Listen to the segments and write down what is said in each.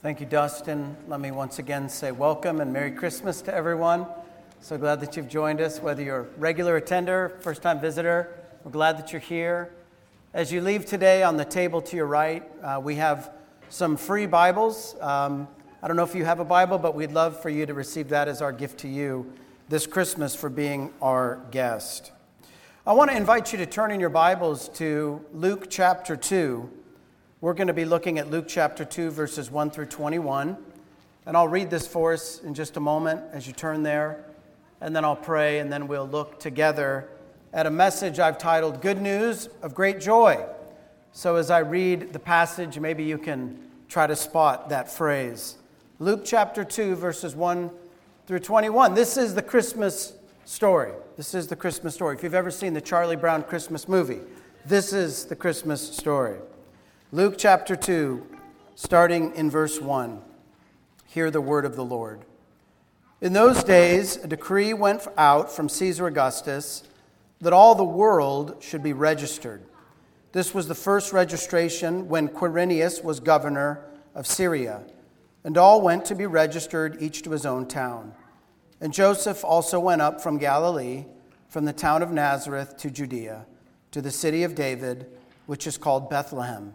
Thank you, Dustin. Let me once again say welcome and Merry Christmas to everyone. So glad that you've joined us, whether you're a regular attender, first time visitor, we're glad that you're here. As you leave today, on the table to your right, uh, we have some free Bibles. Um, I don't know if you have a Bible, but we'd love for you to receive that as our gift to you this Christmas for being our guest. I want to invite you to turn in your Bibles to Luke chapter 2. We're going to be looking at Luke chapter 2, verses 1 through 21. And I'll read this for us in just a moment as you turn there. And then I'll pray, and then we'll look together at a message I've titled Good News of Great Joy. So as I read the passage, maybe you can try to spot that phrase. Luke chapter 2, verses 1 through 21. This is the Christmas story. This is the Christmas story. If you've ever seen the Charlie Brown Christmas movie, this is the Christmas story. Luke chapter 2, starting in verse 1. Hear the word of the Lord. In those days, a decree went out from Caesar Augustus that all the world should be registered. This was the first registration when Quirinius was governor of Syria, and all went to be registered, each to his own town. And Joseph also went up from Galilee, from the town of Nazareth to Judea, to the city of David, which is called Bethlehem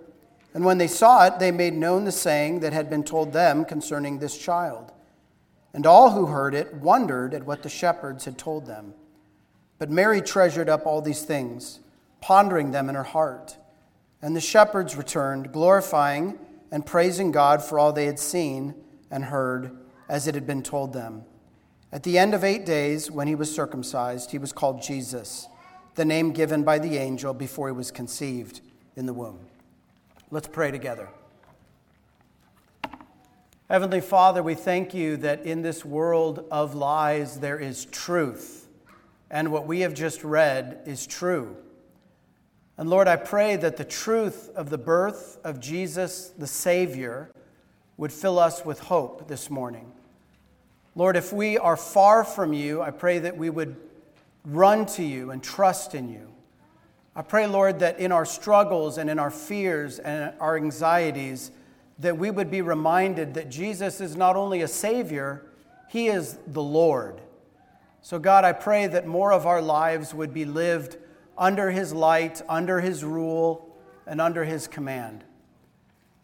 And when they saw it, they made known the saying that had been told them concerning this child. And all who heard it wondered at what the shepherds had told them. But Mary treasured up all these things, pondering them in her heart. And the shepherds returned, glorifying and praising God for all they had seen and heard, as it had been told them. At the end of eight days, when he was circumcised, he was called Jesus, the name given by the angel before he was conceived in the womb. Let's pray together. Heavenly Father, we thank you that in this world of lies there is truth, and what we have just read is true. And Lord, I pray that the truth of the birth of Jesus, the Savior, would fill us with hope this morning. Lord, if we are far from you, I pray that we would run to you and trust in you. I pray, Lord, that in our struggles and in our fears and our anxieties, that we would be reminded that Jesus is not only a Savior, He is the Lord. So, God, I pray that more of our lives would be lived under His light, under His rule, and under His command.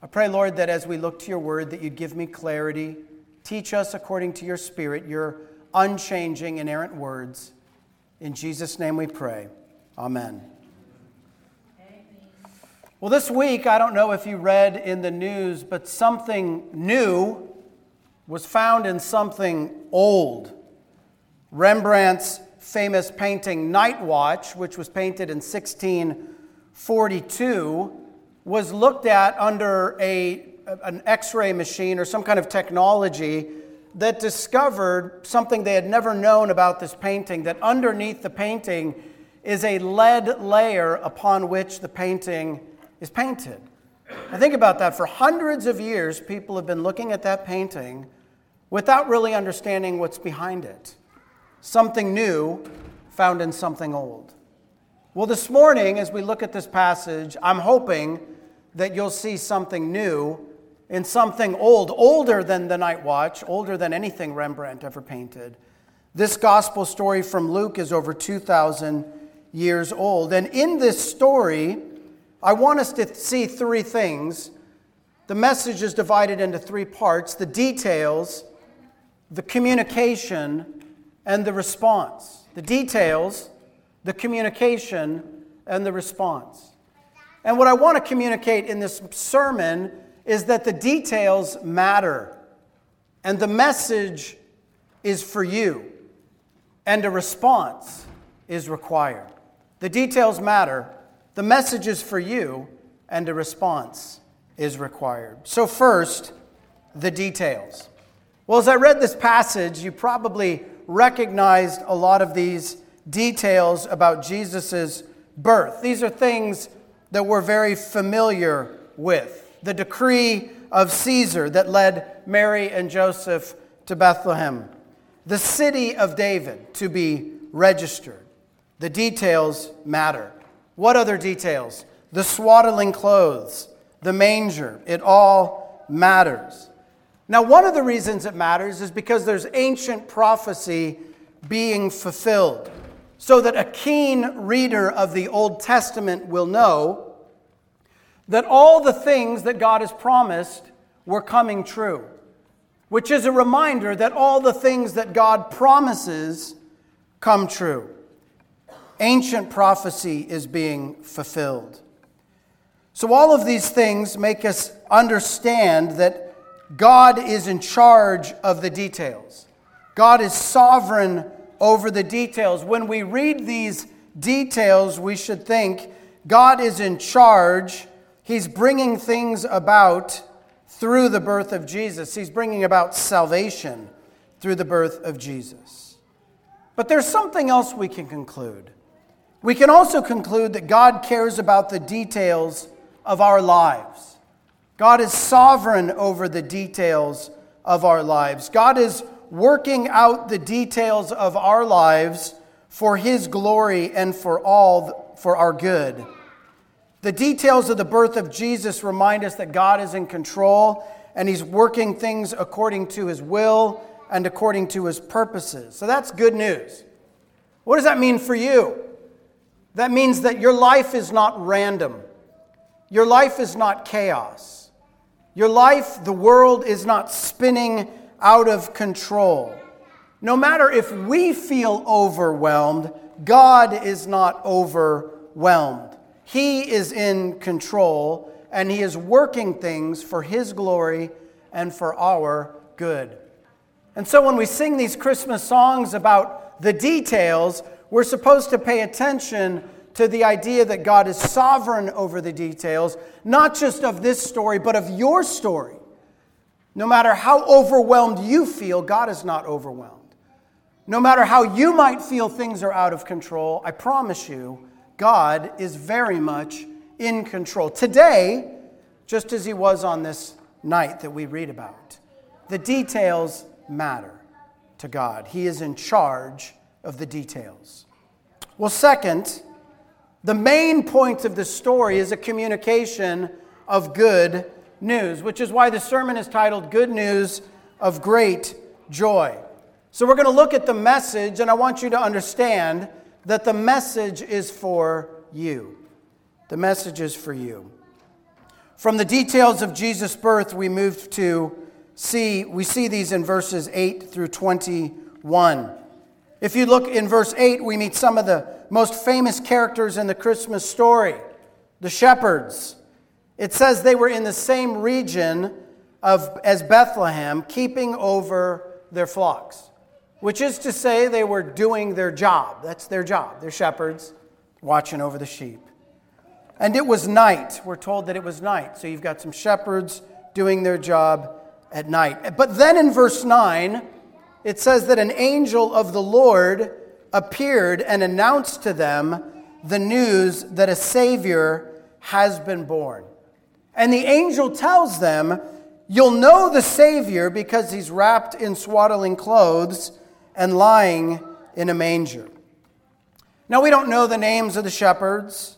I pray, Lord, that as we look to your word, that you'd give me clarity. Teach us according to your Spirit, your unchanging, inerrant words. In Jesus' name we pray. Amen. Well, this week, I don't know if you read in the news, but something new was found in something old. Rembrandt's famous painting Night Watch, which was painted in 1642, was looked at under a, an x ray machine or some kind of technology that discovered something they had never known about this painting that underneath the painting is a lead layer upon which the painting is painted. I think about that. For hundreds of years, people have been looking at that painting without really understanding what's behind it. something new found in something old. Well, this morning, as we look at this passage, I'm hoping that you'll see something new in something old, older than the night watch, older than anything Rembrandt ever painted. This gospel story from Luke is over 2,000 years old. And in this story, I want us to see three things. The message is divided into three parts the details, the communication, and the response. The details, the communication, and the response. And what I want to communicate in this sermon is that the details matter, and the message is for you, and a response is required. The details matter, the message is for you, and a response is required. So, first, the details. Well, as I read this passage, you probably recognized a lot of these details about Jesus' birth. These are things that we're very familiar with. The decree of Caesar that led Mary and Joseph to Bethlehem, the city of David to be registered. The details matter. What other details? The swaddling clothes, the manger, it all matters. Now, one of the reasons it matters is because there's ancient prophecy being fulfilled so that a keen reader of the Old Testament will know that all the things that God has promised were coming true, which is a reminder that all the things that God promises come true. Ancient prophecy is being fulfilled. So, all of these things make us understand that God is in charge of the details. God is sovereign over the details. When we read these details, we should think God is in charge. He's bringing things about through the birth of Jesus, He's bringing about salvation through the birth of Jesus. But there's something else we can conclude. We can also conclude that God cares about the details of our lives. God is sovereign over the details of our lives. God is working out the details of our lives for His glory and for all for our good. The details of the birth of Jesus remind us that God is in control and He's working things according to His will and according to His purposes. So that's good news. What does that mean for you? That means that your life is not random. Your life is not chaos. Your life, the world, is not spinning out of control. No matter if we feel overwhelmed, God is not overwhelmed. He is in control and He is working things for His glory and for our good. And so when we sing these Christmas songs about the details, we're supposed to pay attention to the idea that God is sovereign over the details, not just of this story, but of your story. No matter how overwhelmed you feel, God is not overwhelmed. No matter how you might feel things are out of control, I promise you, God is very much in control. Today, just as He was on this night that we read about, the details matter to God. He is in charge of the details. Well, second, the main point of the story is a communication of good news, which is why the sermon is titled Good News of Great Joy. So we're going to look at the message, and I want you to understand that the message is for you. The message is for you. From the details of Jesus' birth, we move to see, we see these in verses 8 through 21. If you look in verse 8, we meet some of the most famous characters in the Christmas story the shepherds. It says they were in the same region of, as Bethlehem, keeping over their flocks, which is to say, they were doing their job. That's their job. They're shepherds watching over the sheep. And it was night. We're told that it was night. So you've got some shepherds doing their job at night. But then in verse 9, it says that an angel of the Lord appeared and announced to them the news that a Savior has been born. And the angel tells them, You'll know the Savior because he's wrapped in swaddling clothes and lying in a manger. Now, we don't know the names of the shepherds.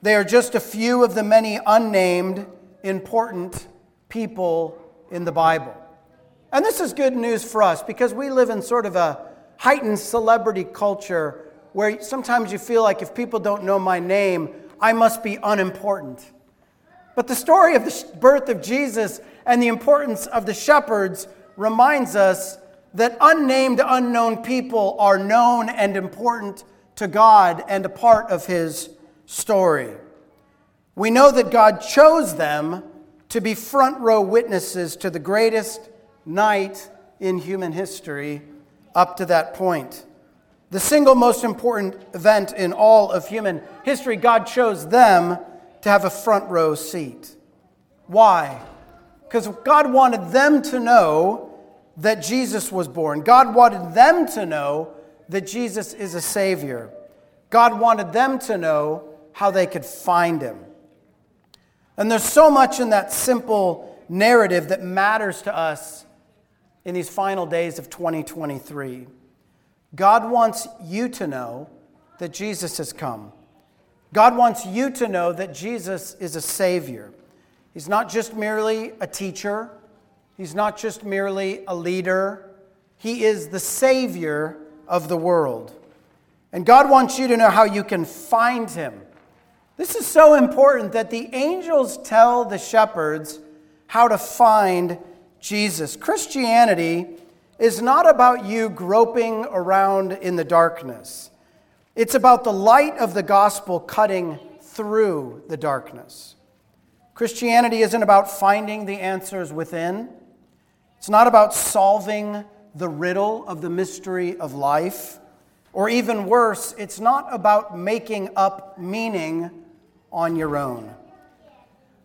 They are just a few of the many unnamed, important people in the Bible. And this is good news for us because we live in sort of a heightened celebrity culture where sometimes you feel like if people don't know my name, I must be unimportant. But the story of the birth of Jesus and the importance of the shepherds reminds us that unnamed, unknown people are known and important to God and a part of His story. We know that God chose them to be front row witnesses to the greatest night in human history up to that point. The single most important event in all of human history, God chose them to have a front row seat. Why? Because God wanted them to know that Jesus was born. God wanted them to know that Jesus is a Savior. God wanted them to know how they could find Him. And there's so much in that simple narrative that matters to us in these final days of 2023. God wants you to know that Jesus has come. God wants you to know that Jesus is a Savior. He's not just merely a teacher, He's not just merely a leader, He is the Savior of the world. And God wants you to know how you can find Him. This is so important that the angels tell the shepherds how to find Jesus. Christianity is not about you groping around in the darkness. It's about the light of the gospel cutting through the darkness. Christianity isn't about finding the answers within, it's not about solving the riddle of the mystery of life. Or even worse, it's not about making up meaning on your own.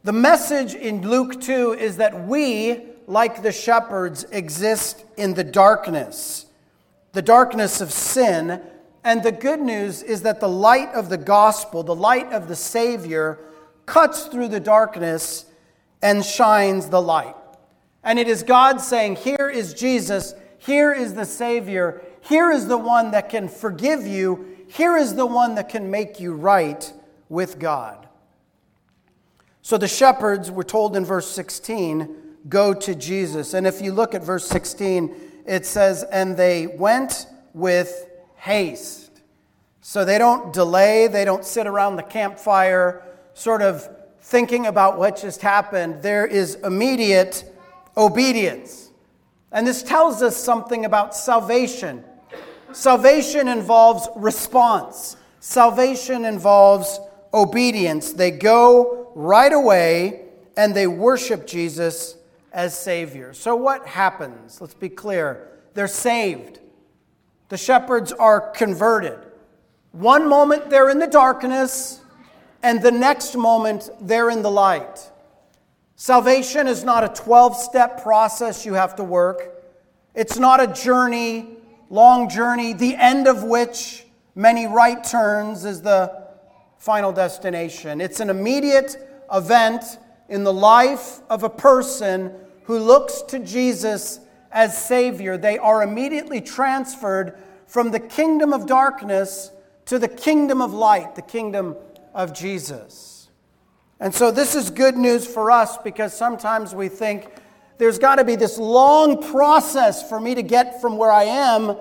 The message in Luke 2 is that we, like the shepherds, exist in the darkness, the darkness of sin. And the good news is that the light of the gospel, the light of the Savior, cuts through the darkness and shines the light. And it is God saying, Here is Jesus, here is the Savior, here is the one that can forgive you, here is the one that can make you right with God. So the shepherds were told in verse 16, Go to Jesus. And if you look at verse 16, it says, And they went with haste. So they don't delay, they don't sit around the campfire sort of thinking about what just happened. There is immediate obedience. And this tells us something about salvation. Salvation involves response, salvation involves obedience. They go right away and they worship Jesus as Savior. So, what happens? Let's be clear. They're saved. The shepherds are converted. One moment they're in the darkness, and the next moment they're in the light. Salvation is not a 12 step process you have to work. It's not a journey, long journey, the end of which many right turns is the final destination. It's an immediate event in the life of a person who looks to Jesus as Savior, they are immediately transferred from the kingdom of darkness to the kingdom of light, the kingdom of Jesus. And so this is good news for us because sometimes we think there's got to be this long process for me to get from where I am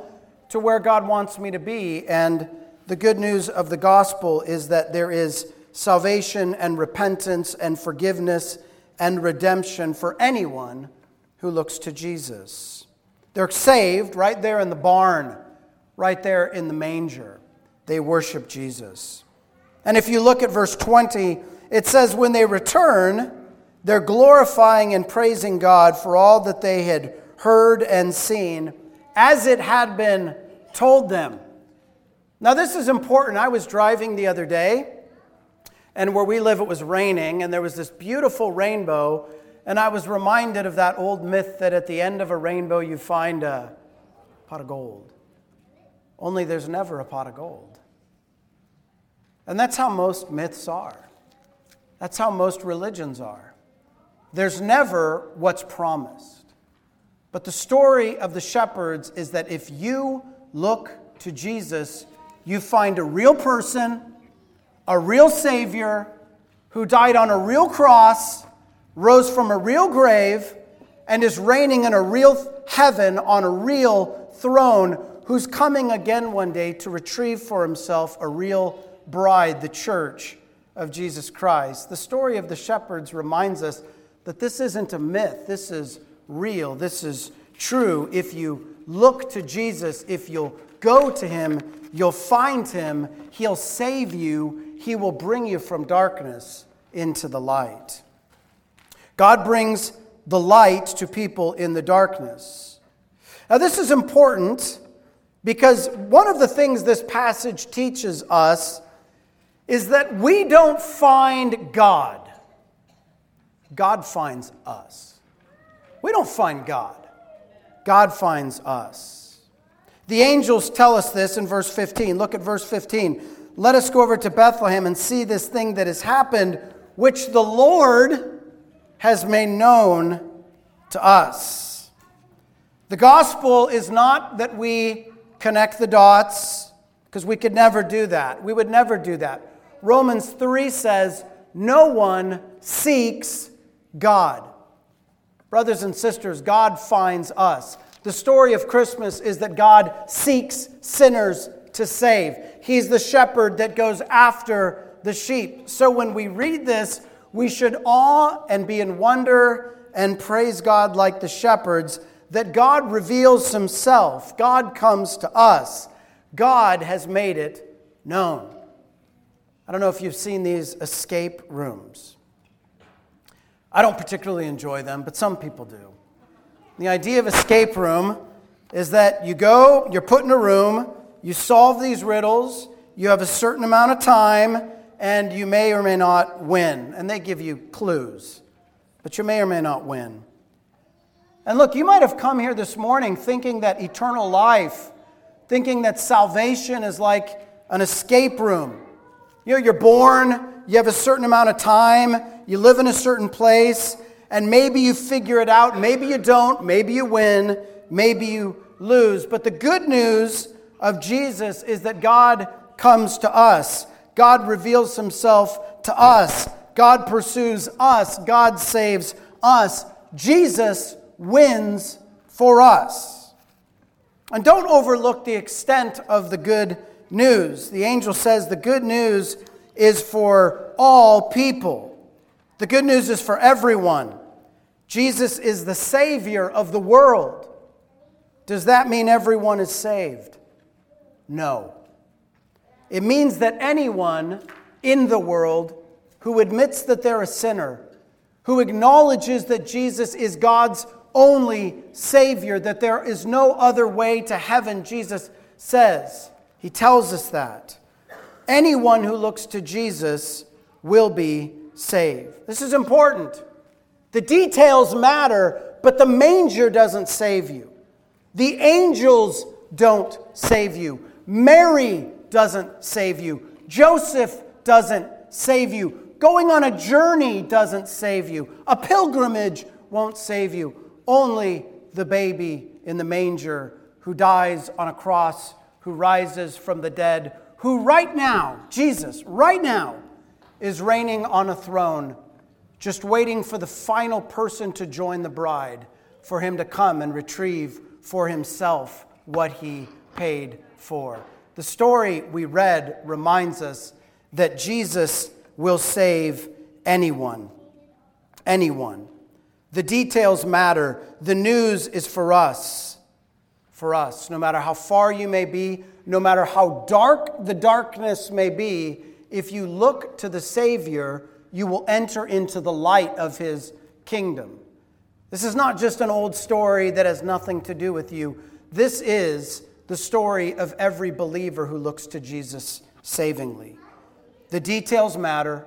to where God wants me to be. And the good news of the gospel is that there is salvation and repentance and forgiveness and redemption for anyone who looks to Jesus. They're saved right there in the barn, right there in the manger. They worship Jesus. And if you look at verse 20, it says, When they return, they're glorifying and praising God for all that they had heard and seen as it had been told them. Now, this is important. I was driving the other day, and where we live, it was raining, and there was this beautiful rainbow and I was reminded of that old myth that at the end of a rainbow you find a pot of gold. Only there's never a pot of gold. And that's how most myths are. That's how most religions are. There's never what's promised. But the story of the shepherds is that if you look to Jesus, you find a real person, a real Savior who died on a real cross, rose from a real grave, and is reigning in a real heaven on a real throne, who's coming again one day to retrieve for himself a real bride, the church of Jesus Christ. The story of the shepherds reminds us that this isn't a myth, this is real, this is true. If you look to Jesus, if you'll go to him, you'll find him, he'll save you, he will bring you from darkness into the light. God brings the light to people in the darkness. Now, this is important because one of the things this passage teaches us is that we don't find God, God finds us. We don't find God, God finds us. The angels tell us this in verse 15. Look at verse 15. Let us go over to Bethlehem and see this thing that has happened, which the Lord has made known to us. The gospel is not that we connect the dots, because we could never do that. We would never do that. Romans 3 says, No one seeks God. Brothers and sisters, God finds us. The story of Christmas is that God seeks sinners to save. He's the shepherd that goes after the sheep. So when we read this, we should awe and be in wonder and praise God like the shepherds that God reveals himself. God comes to us. God has made it known. I don't know if you've seen these escape rooms. I don't particularly enjoy them, but some people do. The idea of escape room is that you go, you're put in a room, you solve these riddles, you have a certain amount of time, and you may or may not win. And they give you clues, but you may or may not win. And look, you might have come here this morning thinking that eternal life, thinking that salvation is like an escape room. You know, you're born, you have a certain amount of time, you live in a certain place, and maybe you figure it out, maybe you don't, maybe you win, maybe you lose. But the good news of Jesus is that God comes to us. God reveals himself to us. God pursues us. God saves us. Jesus wins for us. And don't overlook the extent of the good news. The angel says the good news is for all people. The good news is for everyone. Jesus is the Savior of the world. Does that mean everyone is saved? No. It means that anyone in the world who admits that they're a sinner, who acknowledges that Jesus is God's only Savior, that there is no other way to heaven, Jesus says. He tells us that. Anyone who looks to Jesus will be saved. This is important. The details matter, but the manger doesn't save you. The angels don't save you. Mary doesn't save you. Joseph doesn't save you. Going on a journey doesn't save you. A pilgrimage won't save you. Only the baby in the manger who dies on a cross, who rises from the dead, who right now, Jesus, right now, is reigning on a throne, just waiting for the final person to join the bride, for him to come and retrieve for himself what he paid for. The story we read reminds us that Jesus will save anyone. Anyone. The details matter. The news is for us. For us. No matter how far you may be, no matter how dark the darkness may be, if you look to the Savior, you will enter into the light of His kingdom. This is not just an old story that has nothing to do with you. This is the story of every believer who looks to Jesus savingly. The details matter.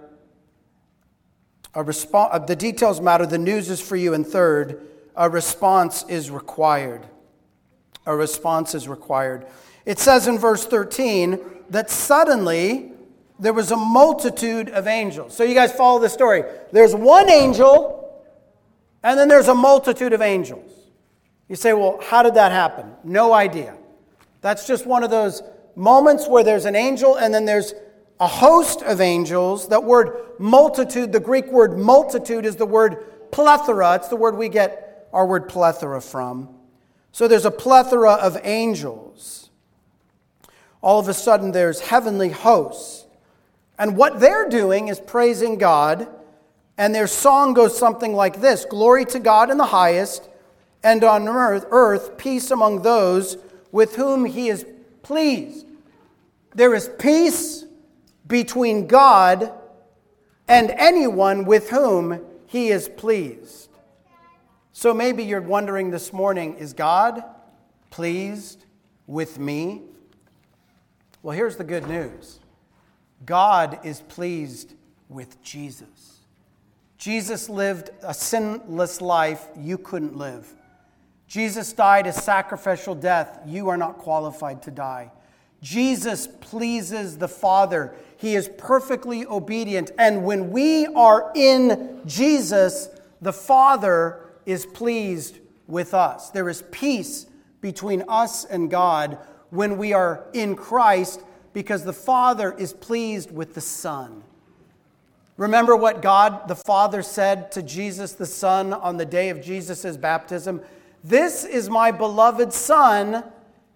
A respo- uh, the details matter. The news is for you. And third, a response is required. A response is required. It says in verse 13 that suddenly there was a multitude of angels. So you guys follow the story. There's one angel, and then there's a multitude of angels. You say, well, how did that happen? No idea. That's just one of those moments where there's an angel and then there's a host of angels. That word multitude, the Greek word multitude, is the word plethora. It's the word we get our word plethora from. So there's a plethora of angels. All of a sudden, there's heavenly hosts. And what they're doing is praising God. And their song goes something like this Glory to God in the highest, and on earth, earth peace among those with whom he is pleased. There is peace between God and anyone with whom he is pleased. So maybe you're wondering this morning is God pleased with me? Well, here's the good news God is pleased with Jesus. Jesus lived a sinless life you couldn't live. Jesus died a sacrificial death you are not qualified to die. Jesus pleases the Father. He is perfectly obedient. And when we are in Jesus, the Father is pleased with us. There is peace between us and God when we are in Christ because the Father is pleased with the Son. Remember what God the Father said to Jesus the Son on the day of Jesus' baptism? This is my beloved Son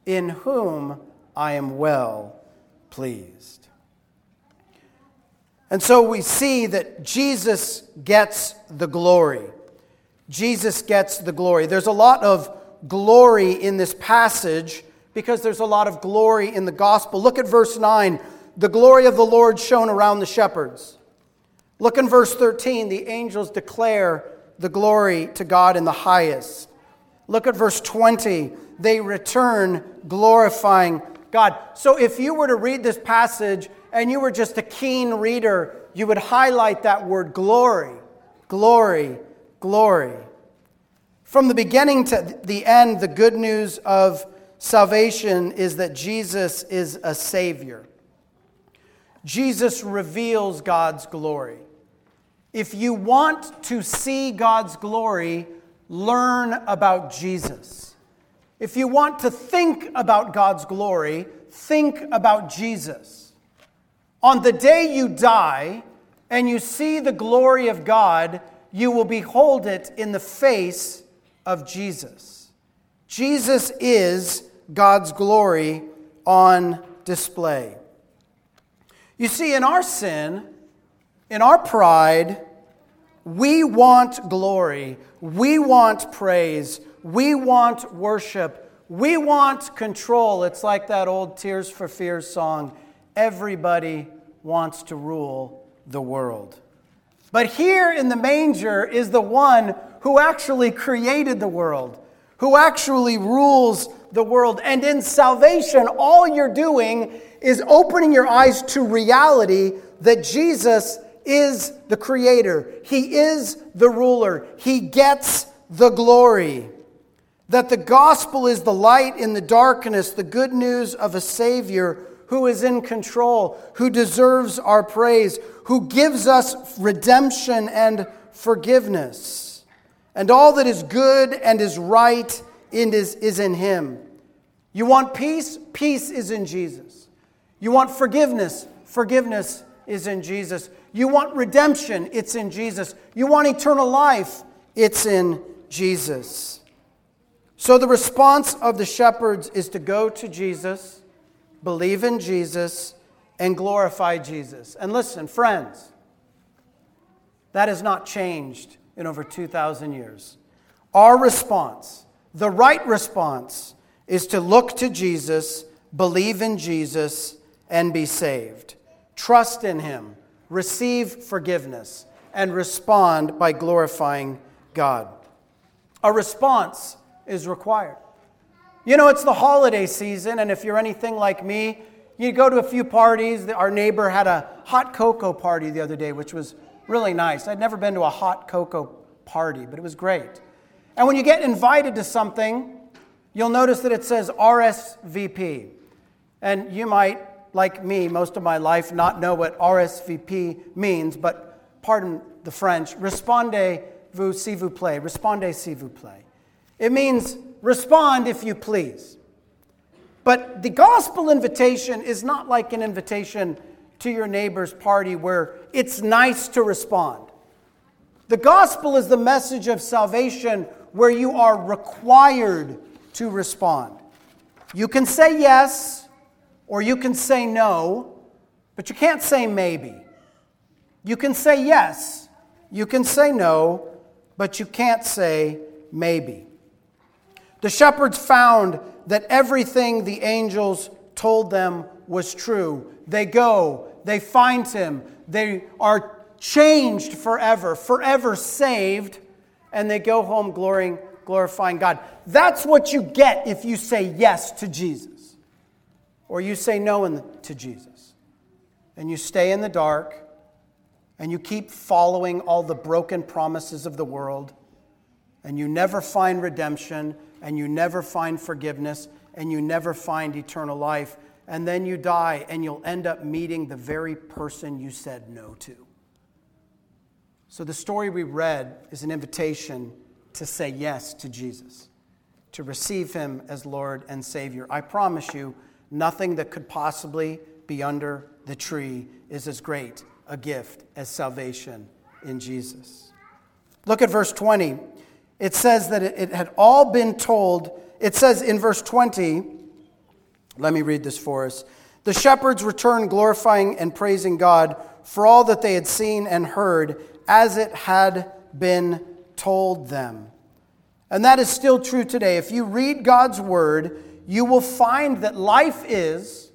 in whom I am well pleased. And so we see that Jesus gets the glory. Jesus gets the glory. There's a lot of glory in this passage because there's a lot of glory in the gospel. Look at verse 9. The glory of the Lord shone around the shepherds. Look in verse 13. The angels declare the glory to God in the highest. Look at verse 20. They return glorifying God. So if you were to read this passage and you were just a keen reader, you would highlight that word glory, glory, glory. From the beginning to the end, the good news of salvation is that Jesus is a Savior. Jesus reveals God's glory. If you want to see God's glory, learn about Jesus. If you want to think about God's glory, think about Jesus. On the day you die and you see the glory of God, you will behold it in the face of Jesus. Jesus is God's glory on display. You see, in our sin, in our pride, we want glory, we want praise, we want worship. We want control. It's like that old Tears for Fears song everybody wants to rule the world. But here in the manger is the one who actually created the world, who actually rules the world. And in salvation, all you're doing is opening your eyes to reality that Jesus is the creator, He is the ruler, He gets the glory that the gospel is the light in the darkness, the good news of a Savior who is in control, who deserves our praise, who gives us redemption and forgiveness. And all that is good and is right is, in Him. You want peace? Peace is in Jesus. You want forgiveness? Forgiveness is in Jesus. You want redemption? It's in Jesus. You want eternal life? It's in Jesus. So the response of the shepherds is to go to Jesus, believe in Jesus, and glorify Jesus. And listen, friends, that has not changed in over 2,000 years. Our response, the right response, is to look to Jesus, believe in Jesus, and be saved. Trust in Him, receive forgiveness, and respond by glorifying God. A response is required. You know, it's the holiday season, and if you're anything like me, you go to a few parties. Our neighbor had a hot cocoa party the other day, which was really nice. I'd never been to a hot cocoa party, but it was great. And when you get invited to something, you'll notice that it says RSVP. And you might, like me, most of my life, not know what RSVP means, but pardon the French, respondez-vous s'il vous plaît, respondez s'il vous plaît. It means respond if you please. But the gospel invitation is not like an invitation to your neighbor's party where it's nice to respond. The gospel is the message of salvation where you are required to respond. You can say yes or you can say no, but you can't say maybe. You can say yes, you can say no, but you can't say maybe. The shepherds found that everything the angels told them was true. They go, they find him, they are changed forever, forever saved, and they go home glorying, glorifying God. That's what you get if you say yes to Jesus, or you say no to Jesus, and you stay in the dark, and you keep following all the broken promises of the world, and you never find redemption, and you never find forgiveness, and you never find eternal life. And then you die, and you'll end up meeting the very person you said no to. So, the story we read is an invitation to say yes to Jesus, to receive him as Lord and Savior. I promise you, nothing that could possibly be under the tree is as great a gift as salvation in Jesus. Look at verse 20. It says that it had all been told. It says in verse 20, let me read this for us. The shepherds returned glorifying and praising God for all that they had seen and heard as it had been told them. And that is still true today. If you read God's word, you will find that life is,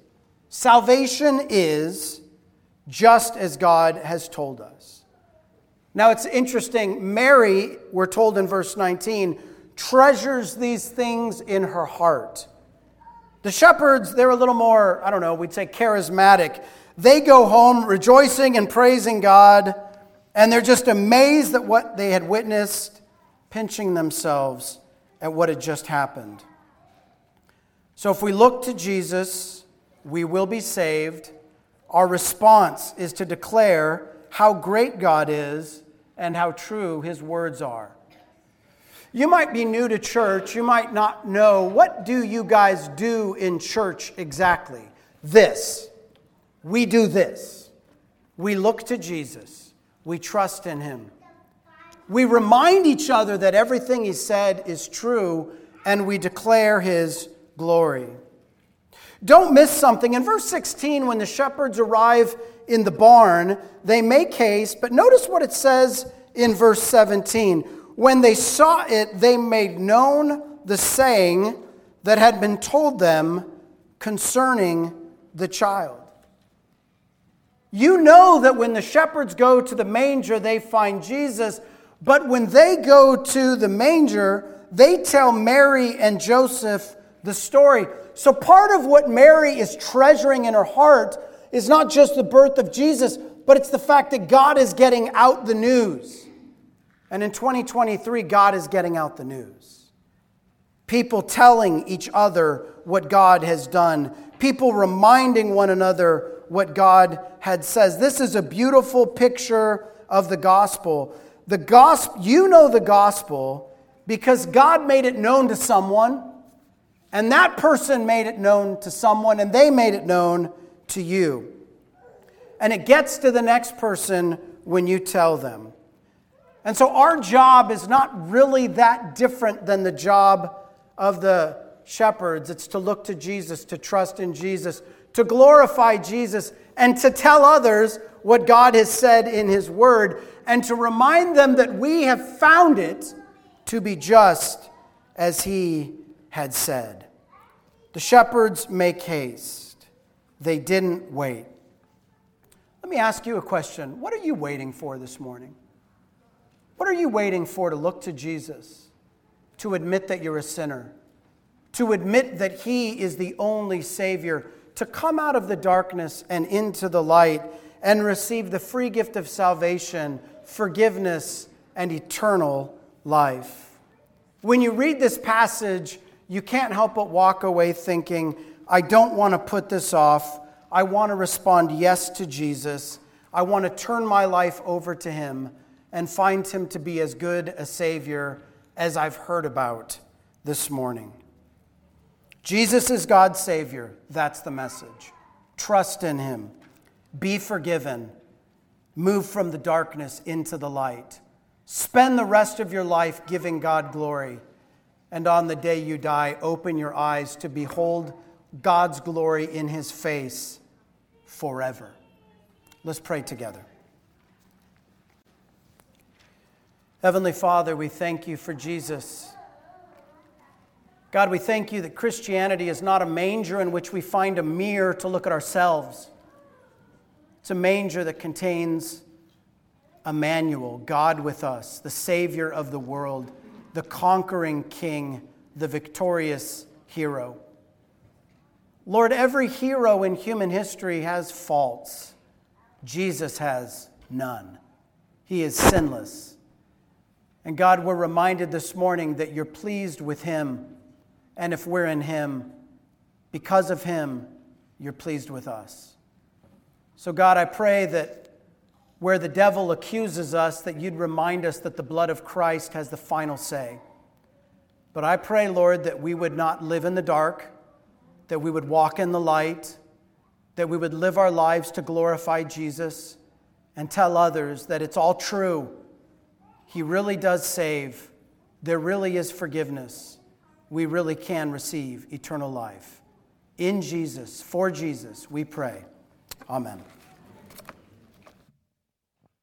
salvation is, just as God has told us. Now it's interesting, Mary, we're told in verse 19, treasures these things in her heart. The shepherds, they're a little more, I don't know, we'd say charismatic. They go home rejoicing and praising God and they're just amazed at what they had witnessed, pinching themselves at what had just happened. So if we look to Jesus, we will be saved. Our response is to declare how great God is and how true his words are. You might be new to church. You might not know what do you guys do in church exactly? This. We do this. We look to Jesus. We trust in him. We remind each other that everything he said is true, and we declare his glory. Don't miss something. In verse 16, when the shepherds arrive in the barn, they make haste, but notice what it says in verse 17. When they saw it, they made known the saying that had been told them concerning the child. You know that when the shepherds go to the manger, they find Jesus, but when they go to the manger, they tell Mary and Joseph the story. So, part of what Mary is treasuring in her heart is not just the birth of Jesus, but it's the fact that God is getting out the news. And in 2023, God is getting out the news. People telling each other what God has done, people reminding one another what God had says. This is a beautiful picture of the gospel. The gospel, you know the gospel because God made it known to someone, and that person made it known to someone, and they made it known to you. And it gets to the next person when you tell them. And so our job is not really that different than the job of the shepherds. It's to look to Jesus, to trust in Jesus, to glorify Jesus and to tell others what God has said in His Word and to remind them that we have found it to be just as He had said. The shepherds make haste, they didn't wait. Let me ask you a question. What are you waiting for this morning? What are you waiting for to look to Jesus, to admit that you're a sinner, to admit that He is the only Savior? to come out of the darkness and into the light and receive the free gift of salvation, forgiveness, and eternal life. When you read this passage, you can't help but walk away thinking, I don't want to put this off. I want to respond yes to Jesus. I want to turn my life over to Him and find Him to be as good a Savior as I've heard about this morning. Jesus is God's Savior. That's the message. Trust in Him. Be forgiven. Move from the darkness into the light. Spend the rest of your life giving God glory. And on the day you die, open your eyes to behold God's glory in His face forever. Let's pray together. Heavenly Father, we thank you for Jesus. God, we thank you that Christianity is not a manger in which we find a mirror to look at ourselves. It's a manger that contains Emmanuel, God with us, the Savior of the world, the conquering King, the victorious hero. Lord, every hero in human history has faults. Jesus has none. He is sinless. And God, we're reminded this morning that you're pleased with him. And if we're in him, because of him, you're pleased with us. So, God, I pray that where the devil accuses us, that you'd remind us that the blood of Christ has the final say. But I pray, Lord, that we would not live in the dark, that we would walk in the light, that we would live our lives to glorify Jesus and tell others that it's all true. He really does save. There really is forgiveness. We really can receive eternal life. In Jesus, for Jesus, we pray. Amen.